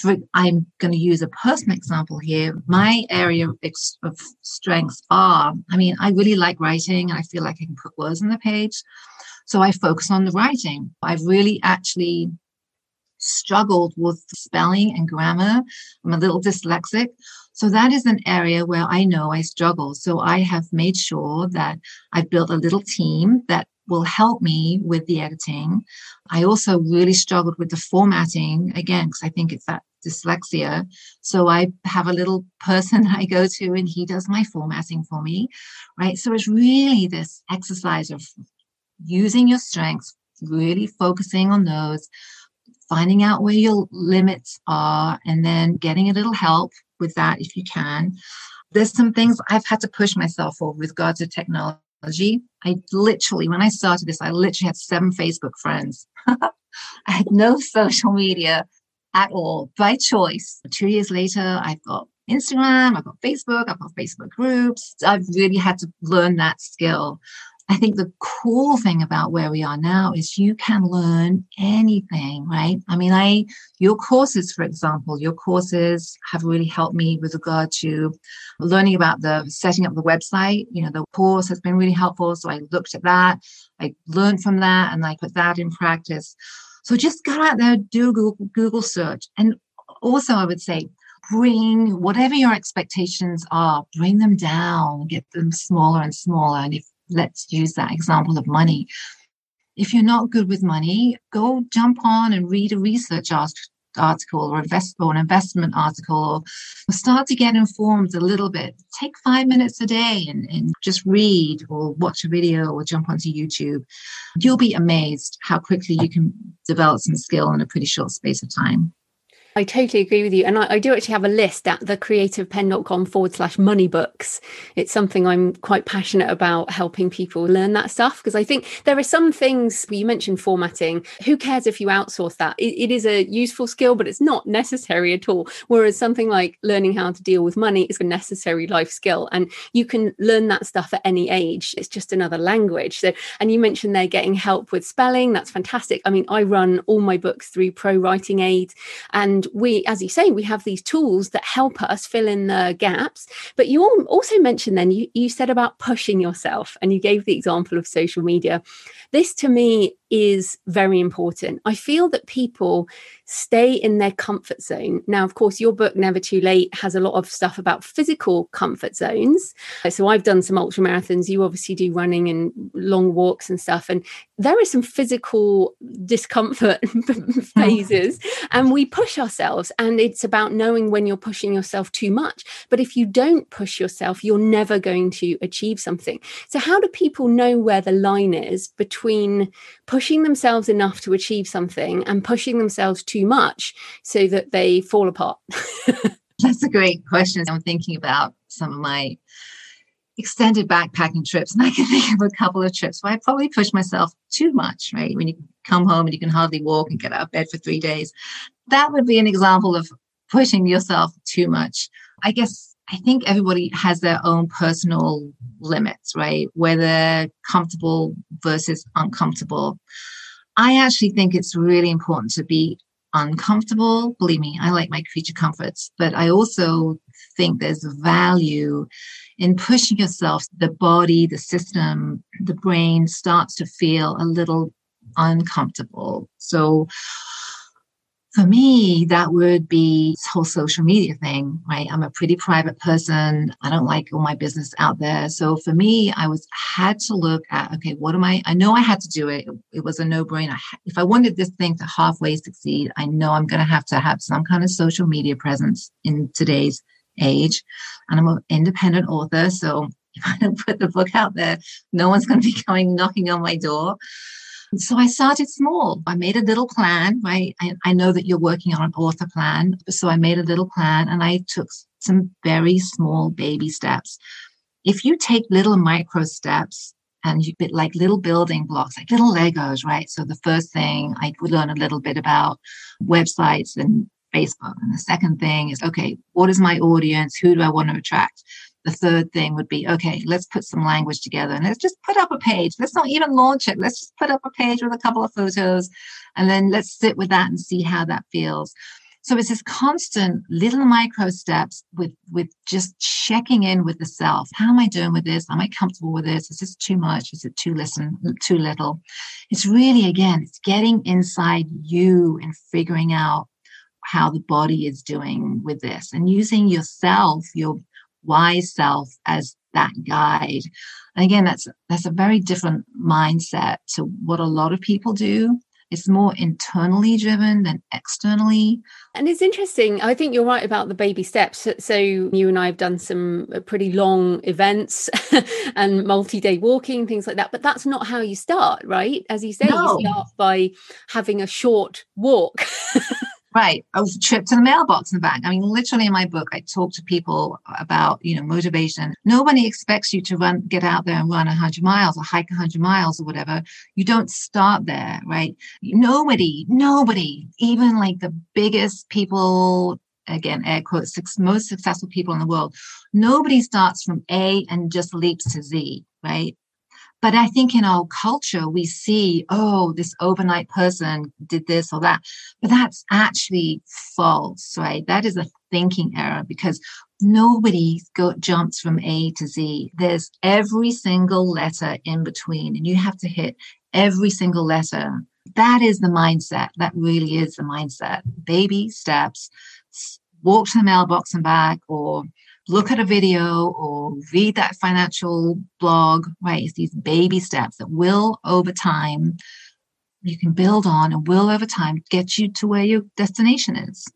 For, I'm going to use a personal example here. My area of, of strengths are, I mean, I really like writing and I feel like I can put words on the page. So I focus on the writing. I've really actually struggled with spelling and grammar. I'm a little dyslexic. So that is an area where I know I struggle. So I have made sure that I've built a little team that will help me with the editing. I also really struggled with the formatting again, because I think it's that dyslexia. So I have a little [LAUGHS] person I go to and he does my formatting for me, right? So it's really this exercise of using your strengths, really focusing on those, finding out where your limits are, and then getting a little help with that if you can. There's some things I've had to push myself for with regards to technology technology. I literally, when I started this, I literally had seven Facebook friends. [LAUGHS] I had no [LAUGHS] social media at all by choice. Two years later, I've got Instagram, I've got Facebook, I've got Facebook groups. I've really had to learn that skill. I think the cool thing about where we are now is you can learn anything, right? I mean, I, your courses, for example, your courses have really helped me with regard to learning about the setting up the website. You know, the course has been really helpful. So I looked at that, I learned from that, and I put that in practice. So just go out there, do Google, Google search. And also, I would say, bring whatever your expectations are, bring them down, get them smaller and smaller. And if let's use that example of money. If you're not good with money, go jump on and read a research article or invest or an investment article or start to get informed a little bit. Take five minutes a day and, and just read or watch a video or jump onto YouTube. You'll be amazed how quickly you can develop some skill in a pretty short space of time. I totally agree with you. And I, I, do actually have a list at thecreativepenn.com forward slash money books. It's something I'm quite passionate about helping people learn that stuff because I think there are some things you mentioned formatting. Who cares if you outsource that? It, it is a useful skill, but it's not necessary at all. Whereas something like learning how to deal with money is a necessary life skill. And you can learn that stuff at any age. It's just another language. So, and you mentioned they're getting help with spelling. That's fantastic. I mean, I run all my books through ProWritingAid and we, as you say, we have these tools that help us fill in the gaps. But you also mentioned then, you, you said about pushing yourself, and you gave the example of social media. This to me is very important. I feel that people stay in their comfort zone. Now, of course, your book, Never Too Late, has a lot of stuff about physical comfort zones. So I've done some ultra marathons. You obviously do running and long walks and stuff. And there is some physical discomfort [LAUGHS] phases, and we push ourselves. And it's about knowing when you're pushing yourself too much. But if you don't push yourself, you're never going to achieve something. So, how do people know where the line is between pushing themselves enough to achieve something and pushing themselves too much so that they fall apart? [LAUGHS] That's a great question. I'm thinking about some of my extended backpacking trips, and I can [LAUGHS] think of a couple of trips where I probably pushed myself too much, right? When you come home and you can hardly walk and get out of bed for three days. That would be an example of pushing yourself too much. I guess I think everybody has their own personal limits, right? Where they're comfortable versus uncomfortable. I actually think it's really important to be uncomfortable. Believe me, I like my creature comforts, but I also think there's value in pushing yourself. The body, the system, the brain starts to feel a little uncomfortable. So for me, that would be this whole social media thing, right? I'm a pretty private person. I don't like all my business out there. So for me, I was had to look at, okay, what am I? I know I had to do it. It was a no brainer. If I wanted this thing to halfway succeed, I know I'm going to have to have some kind of social media presence in today's age. And I'm an independent author. So [LAUGHS] if I don't put the book out there, no one's going to be [LAUGHS] coming knocking on my door. So I started small. I made a little plan, right? I, I know that you're working on an author plan. So I made a little plan and I took some very small baby steps. If you take little micro steps and you bit like little building blocks, like little Legos, right? So the first thing I would learn a little bit about websites and Facebook. And the second thing is, okay, what is my audience? Who do I want to attract? The third thing would be okay let's put some language together and let's just put up a page. Let's not even launch it. Let's just put up a page with a couple of photos and then let's sit with that and see how that feels. So it's this constant little micro steps with with just checking in with the self. How am i doing with this? Am i comfortable with this? Is this too much? Is it too listen too little? It's really again it's getting inside you and figuring out how the body is doing with this and using yourself your wise self as that guide. And again, that's that's a very different mindset to what a lot of people do. It's more internally driven than externally. And it's interesting. I think you're right about the baby steps. So, you and I have done some uh, pretty long events [LAUGHS] and multi day walking, things like that. But that's not how you start, right? As you say, no. you start by having a short walk. [LAUGHS] Right. Was trip to the mailbox the back. I mean, literally in my book, I talk to people about, you know, motivation. Nobody expects you to run, get out there and run 100 miles or hike 100 miles or whatever. You don't start there, right? Nobody, nobody, even like the biggest people, again, air quotes, most successful people in the world, nobody starts from A and just leaps to Z, right? But I think in our culture, we see, oh, this overnight person did this or that. But that's actually false, right? That is a thinking error because nobody go, jumps from A to Z. There's every single letter in between, and you have to hit every single letter. That is the mindset. That really is the mindset. Baby steps, walk to the mailbox and back, or look at a video or read that financial blog, right? It's these baby steps that will over time, you can build on and will over time get you to where your destination is.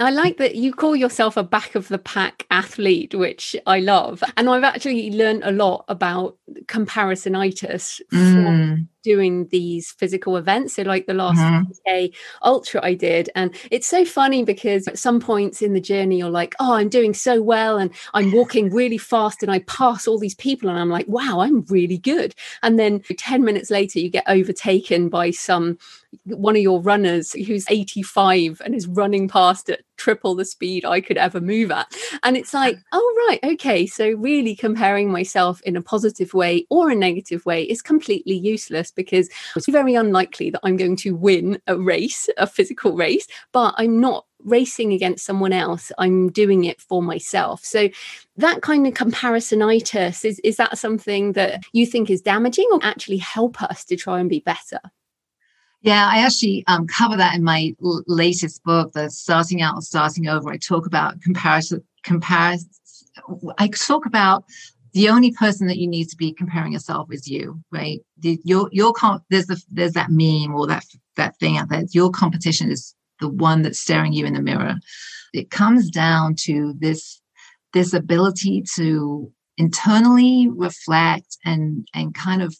I like that you call yourself a back of the pack athlete, which I love. And I've actually learned a lot about comparisonitis mm doing these physical events. So, like the last mm-hmm. day ultra I did. And it's so funny because at some points in the journey, you're like, oh, I'm doing so well and I'm walking really fast and I pass all these people. And I'm like, wow, I'm really good. And then 10 minutes later, you get overtaken by some one of your runners who's 85 and is running past at triple the speed I could ever move at. And it's like, [LAUGHS] oh, right, okay. So, really comparing myself in a positive way or a negative way is completely useless because it's very unlikely that I'm going to win a race, a physical race, but I'm not racing against someone else i'm doing it for myself so that kind of comparisonitis is is that something that you think is damaging or actually help us to try and be better Yeah, I actually um, cover that in my l- latest book, the Starting Out or Starting Over. I talk about comparison. Comparison. I talk about the only person that you need to be comparing yourself is you, right? The, your your comp, there's the there's that meme or that that thing out there. Your competition is the one that's staring you in the mirror. It comes down to this this ability to internally reflect and and kind of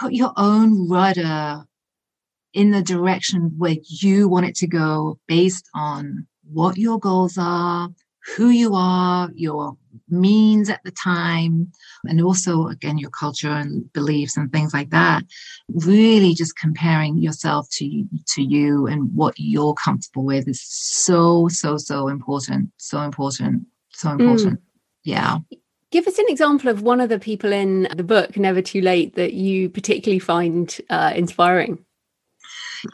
put your own rudder in the direction where you want it to go based on what your goals are, who you are, your means at the time, and also, again, your culture and beliefs and things like that. Really just comparing yourself to, to you and what you're comfortable with is so, so, so important. So important. So important. Mm. Yeah. Give us an example of one of the people in the book, Never Too Late, that you particularly find uh, inspiring.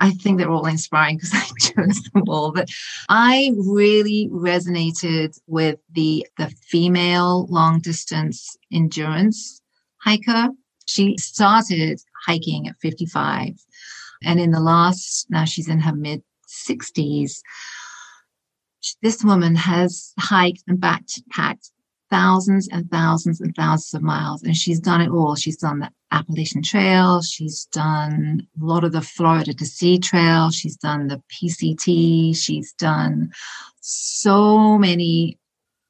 I think they're all inspiring because [LAUGHS] I chose them all. But I really resonated with the the female long distance endurance hiker. She started hiking at 55. And in the last, now she's in her mid 60s. This woman has hiked and backpacked thousands and thousands and thousands of miles and she's done it all. She's done the appalachian trail she's done a lot of the florida to sea trail she's done the pct she's done so many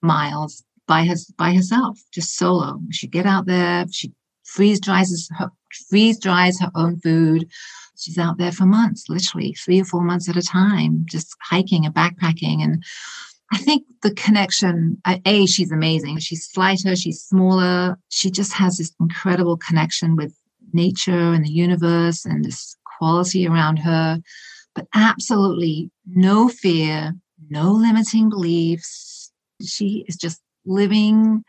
miles by his by herself just solo. She'd get out there she freeze dries her freeze dries her own food. She's out there for months literally three or four months at a time just hiking and backpacking and I think the connection, A, she's amazing. She's slighter, she's smaller. She just has this incredible connection with nature and the universe and this quality around her. But absolutely no fear, no limiting beliefs. She is just living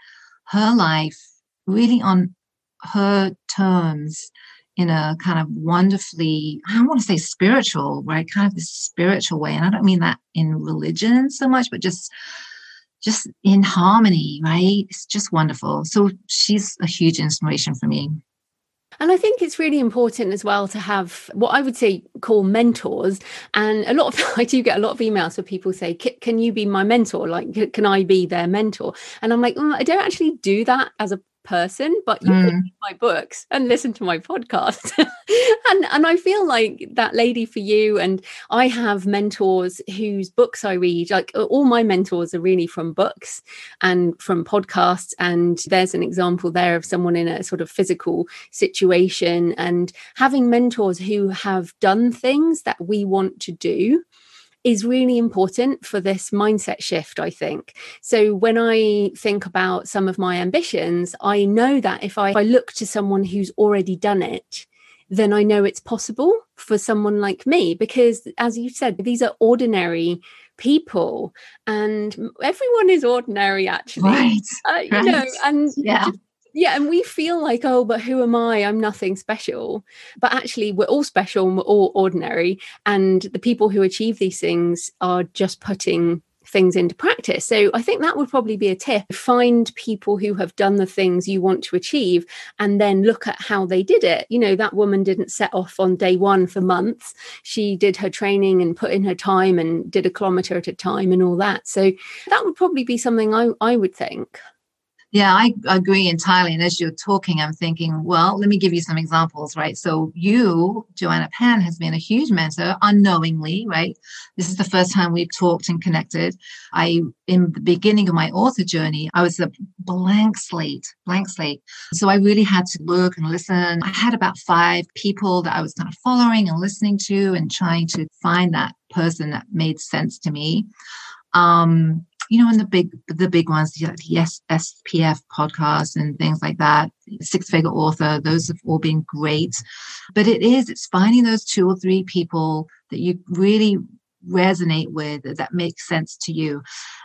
her life really on her terms in a kind of wonderfully, I want to say spiritual, right? Kind of this spiritual way. And I don't mean that in religion so much, but just just in harmony, right? It's just wonderful. So she's a huge inspiration for me. And I think it's really important as well to have what I would say call mentors. And a lot of [LAUGHS] I do get a lot of emails where people say, "Can you be my mentor? Like, can I be their mentor?" And I'm like, mm, I don't actually do that as a person, but you mm. can read my books and listen to my podcast. [LAUGHS] and and I feel like that lady for you. And I have mentors whose books I read. Like all my mentors are really from books and from podcasts. And there's an example there of someone in a sort of physical situation and having mentors who have done things that we want to do is really important for this mindset shift, I think. So when I think about some of my ambitions, I know that if I, if I look to someone who's already done it, then I know it's possible for someone like me because, as you said, these are ordinary people and everyone is ordinary actually right, uh, you right. know and yeah. Yeah, and we feel like, oh, but who am I? I'm nothing special. But actually, we're all special and we're all ordinary. And the people who achieve these things are just putting things into practice. So I think that would probably be a tip. Find people who have done the things you want to achieve and then look at how they did it. You know, that woman didn't set off on day one for months. She did her training and put in her time and did a kilometer at a time and all that. So that would probably be something I, I would think. Yeah, I agree entirely. And as you're talking, I'm thinking, well, let me give you some examples, right? So you, Joanna Penn, has been a huge mentor unknowingly, right? This is the first time we've talked and connected. I, in the beginning of my author journey, I was a blank slate, blank slate. So I really had to look and listen. I had about five people that I was kind of following and listening to and trying to find that person that made sense to me. Um, you know, in the big the big ones, the yes SPF podcast and things like that, six figure author, those have all been great. But it is, it's finding those two or three people that you really resonate with that makes sense to you.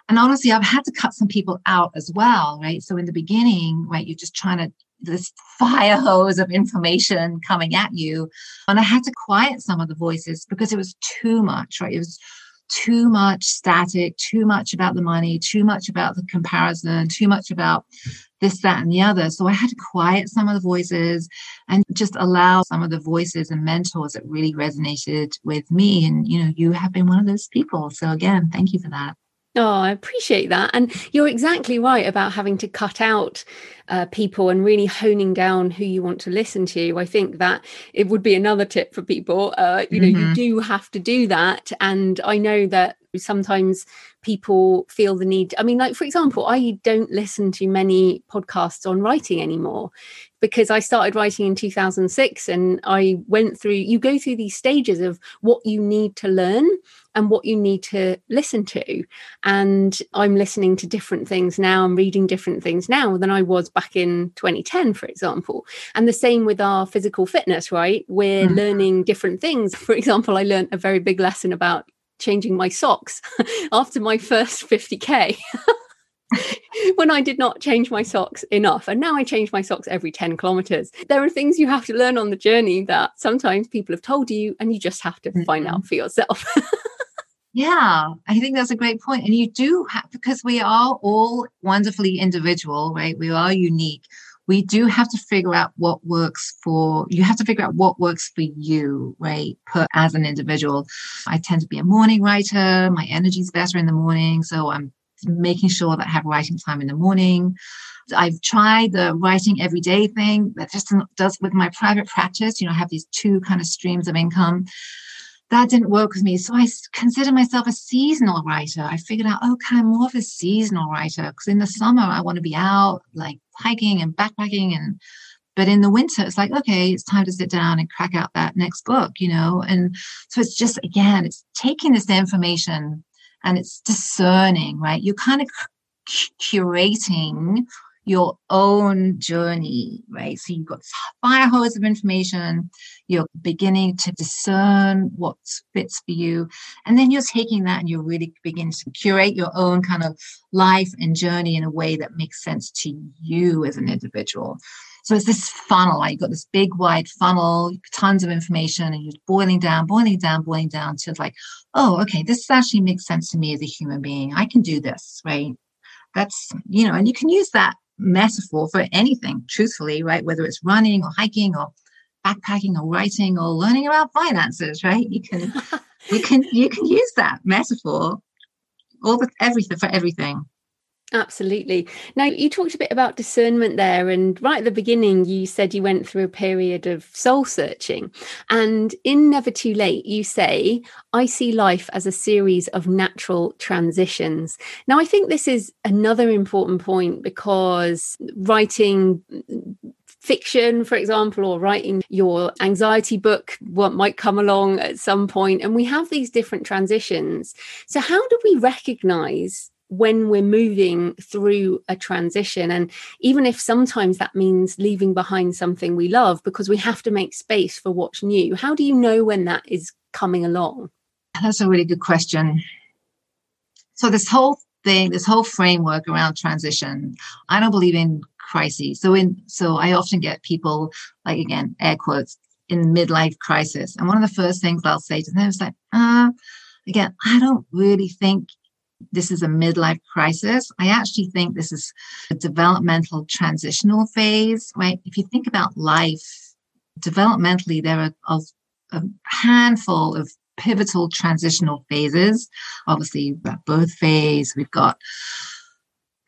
And honestly, I've had to cut some people out as well, right? So in the beginning, right, you're just trying to this fire hose of information coming at you. And I had to quiet some of the voices because it was too much, right? It was too much static, too much about the money, too much about the comparison, too much about this, that, and the other. So I had to quiet some of the voices and just allow some of the voices and mentors that really resonated with me. And, you know, you have been one of those people. So again, thank you for that. Oh, I appreciate that. And you're exactly right about having to cut out uh, people and really honing down who you want to listen to. I think that it would be another tip for people. Uh, you know, mm-hmm. you do have to do that. And I know that sometimes people feel the need. I mean, like, for example, I don't listen to many podcasts on writing anymore because I started writing in 2006 and I went through, you go through these stages of what you need to learn and what you need to listen to. And I'm listening to different things now, I'm reading different things now than I was back in 2010, for example. And the same with our physical fitness, right? We're mm-hmm. learning different things. [LAUGHS] For example, I learned a very big lesson about changing my socks [LAUGHS] after my first 50k. [LAUGHS] when I did not change my socks enough. And now I change my socks every 10 kilometers. There are things you have to learn on the journey that sometimes people have told you and you just have to mm-hmm. find out for yourself. Yeah, I think that's a great point. And you do have, because we are all wonderfully individual, right? We are unique. We do have to figure out what works for you have to figure out what works for you, right? Put as an individual. I tend to be a morning writer. My energy's better in the morning. So I'm making sure that I have writing time in the morning. I've tried the writing every day thing that just does with my private practice. You know, I have these two kind of streams of income. That didn't work with me. So I consider myself a seasonal writer. I figured out, oh, okay, I'm more of a seasonal writer because in the summer I want to be out like hiking and backpacking and but in the winter it's like okay it's time to sit down and crack out that next book you know and so it's just again it's taking this information and it's discerning, right? You're kind of curating your own journey, right? So you've got fire hose of information, you're beginning to discern what fits for you, and then you're taking that and you're really beginning to curate your own kind of life and journey in a way that makes sense to you as an individual. So it's this funnel, right? You've got this big wide funnel, tons of information, and you're boiling down, boiling down, boiling down to like, oh, okay, this actually makes sense to me as a human being. I can do this, right? That's, you know, and you can use that metaphor for anything, truthfully, right? Whether it's running or hiking or backpacking or writing or learning about finances, right? You can [LAUGHS] you can you can use that metaphor all the everything for everything. Absolutely. Now, you talked a bit about discernment there, and right at the beginning, you said you went through a period of soul searching. And in Never Too Late, you say, I see life as a series of natural transitions. Now, I think this is another important point because writing fiction, for example, or writing your anxiety book, what might come along at some point, and we have these different transitions. So, how do we recognize when we're moving through a transition. And even if sometimes that means leaving behind something we love because we have to make space for what's new, how do you know when that is coming along? That's a really good question. So, this whole thing, this whole framework around transition, I don't believe in crises. So, in so I often get people like again, air quotes, in midlife crisis. And one of the first things I'll say to them is like, uh, again, I don't really think this is a midlife crisis. I actually think this is a developmental transitional phase, right? If you think about life, developmentally, there are a, a handful of pivotal transitional phases. Obviously, birth phase, we've got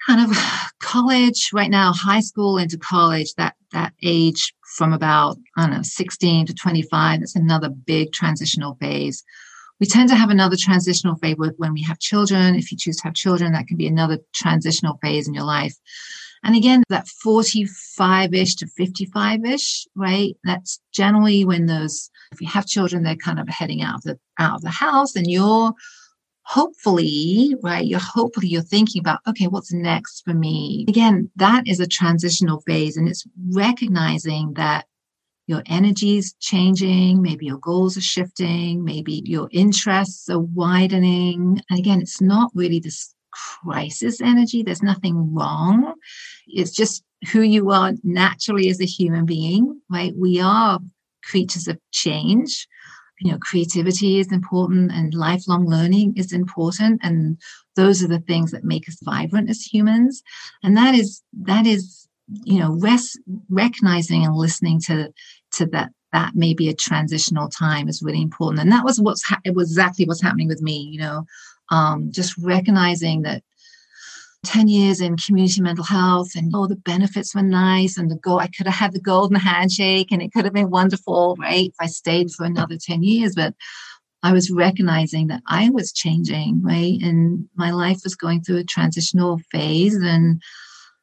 kind of college right now, high school into college, that that age from about, I don't know, 16 to 25, that's another big transitional phase. We tend to have another transitional phase when we have children. If you choose to have children, that can be another transitional phase in your life. And again, that 45 ish to 55 ish, right? That's generally when those, if you have children, they're kind of heading out of the, out of the house and you're hopefully, right? You're hopefully you're thinking about, okay, what's next for me? Again, that is a transitional phase and it's recognizing that your energy's changing, maybe your goals are shifting, maybe your interests are widening. And again, it's not really this crisis energy. There's nothing wrong. It's just who you are naturally as a human being, right? We are creatures of change. you know, creativity is important and lifelong learning is important. And those are the things that make us vibrant as humans. And that is, that is, you know, res- recognizing and listening to, to that that may be a transitional time is really important. And that was what's ha- it was exactly what's happening with me. You know, um, just recognizing that 10 years in community mental health and all oh, the benefits were nice and the goal I could have had the golden handshake and it could have been wonderful, right? If I stayed for another 10 years. But I was recognizing that I was changing, right? And my life was going through a transitional phase. And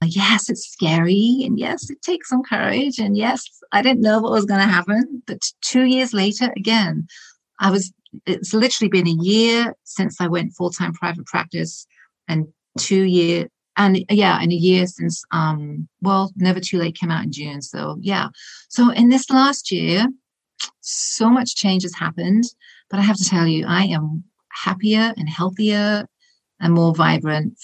yes, it's scary. And yes, it takes some courage. And yes, I didn't know what was going to happen. But two years later, again, I was, it's literally been a year since I went full time private practice and two year and yeah and a year since um well never too late came out in june so yeah so in this last year so much change has happened but i have to tell you i am happier and healthier and more vibrant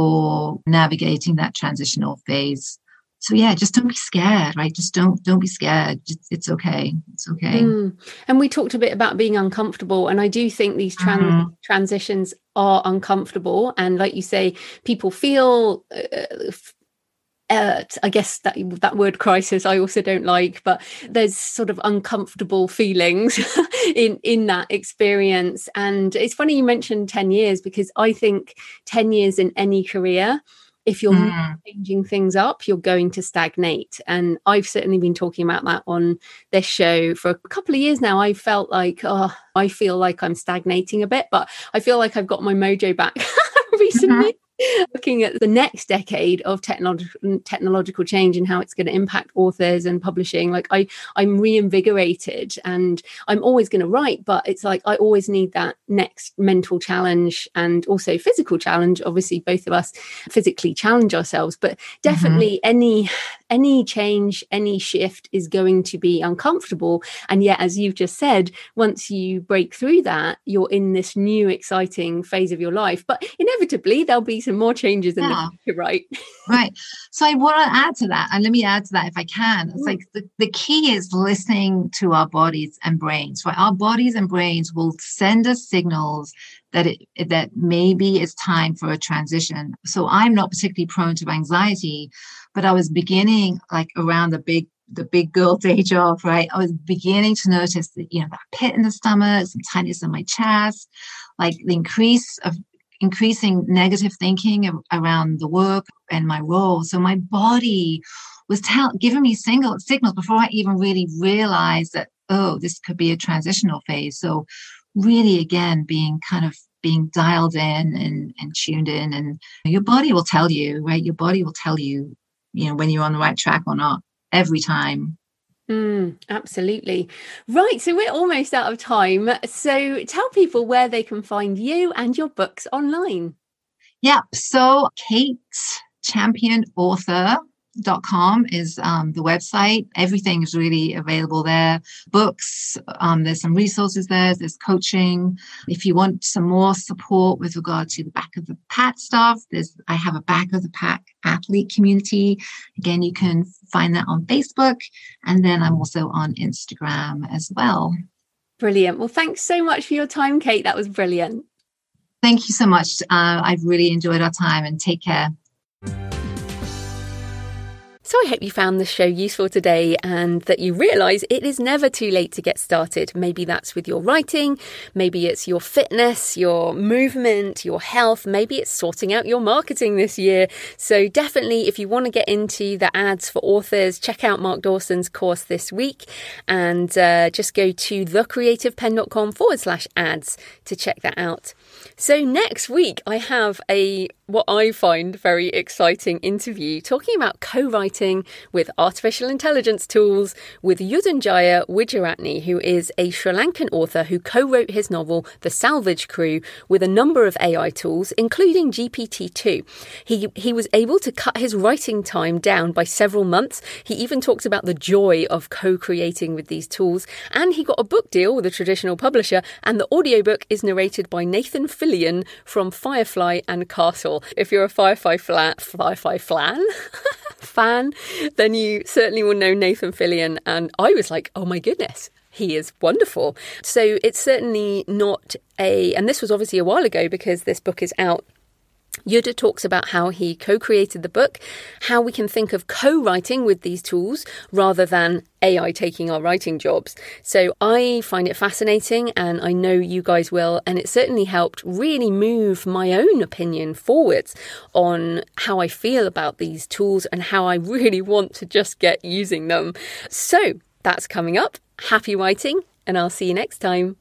for navigating that transitional phase. So yeah just don't be scared right? Just don't don't be scared. It's okay. It's okay. Mm. and we talked a bit about being uncomfortable and i do think these trans- mm-hmm. transitions are uncomfortable. And like you say people feel uh, uh, I guess that that word crisis I also don't like, but there's sort of uncomfortable feelings [LAUGHS] in in that experience. And it's funny you mentioned ten years because I think ten years in any career if you're mm. changing things up, you're going to stagnate. And I've certainly been talking about that on this show for a couple of years now. I felt like, oh, I feel like I'm stagnating a bit, but I feel like I've got my mojo back [LAUGHS] recently. Mm-hmm [LAUGHS] looking at the next decade of technological technological change and how it's going to impact authors and publishing like i i'm reinvigorated and i'm always going to write but it's like i always need that next mental challenge and also physical challenge obviously both of us physically challenge ourselves but mm-hmm. definitely mm-hmm. any any change any shift is going to be uncomfortable and yet as you've just said once you break through that you're in this new exciting phase of your life but inevitably there'll be some more changes in yeah. the future, right? [LAUGHS] right. So I want to add to that, and let me add to that if I can. It's mm. like the, the key is listening to our bodies and brains. Right, our bodies and brains will send us signals that it that maybe it's time for a transition. So I'm not particularly prone to anxiety, but I was beginning like around the big the big girl [LAUGHS] day job, right? I was beginning to notice that, you know, that pit in the stomach, some tightness in my chest, like the increase of increasing negative thinking around the work and my role. So my body was tell, giving me single signals before I even really realized that, oh, this could be a transitional phase. So really, again, being kind of being dialed in and, and tuned in and your body will tell you, right? Your body will tell you, you know, when you're on the right track or not every time. Mm, absolutely. Right. So we're almost out of time. So tell people where they can find you and your books online. Yep. So Kate Champion Author dot com is um, the website. Everything is really available there. Books, um, there's some resources there. There's coaching. If you want some more support with regard to the back of the pack stuff, there's I have a back of the pack athlete community. Again, you can find that on Facebook, and then I'm also on Instagram as well. Brilliant. Well, thanks so much for your time, Kate. That was brilliant. Thank you so much. Uh, I've really enjoyed our time, and take care. So I hope you found this show useful today and that you realise it is never too late to get started. Maybe that's with your writing, maybe it's your fitness, your movement, your health, maybe it's sorting out your marketing this year. So definitely, if you want to get into the ads for authors, check out Mark Dawson's course this week and uh, just go to thecreativepenn.com forward slash ads to check that out. So next week, I have a what I find very exciting interview talking about co-writing with artificial intelligence tools with Yudhanjaya Wijeratne, who is a Sri Lankan author who co-wrote his novel The Salvage Crew with a number of AI tools, including GPT-2. He he was able to cut his writing time down by several months. He even talked about the joy of co-creating with these tools, and he got a book deal with a traditional publisher, and the audiobook is narrated by Nathan Fillion from Firefly and Castle. If you're a Firefly flat, Firefly flan [LAUGHS] fan, [LAUGHS] then you certainly will know Nathan Fillion. And I was like, oh my goodness, he is wonderful. So it's certainly not a, and this was obviously a while ago because this book is out Yuda talks about how he co created the book, how we can think of co writing with these tools rather than AI taking our writing jobs. So I find it fascinating and I know you guys will. And it certainly helped really move my own opinion forwards on how I feel about these tools and how I really [LAUGHS] want to just get using them. So that's coming up. Happy writing, and I'll see you next time.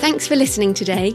Thanks for listening today.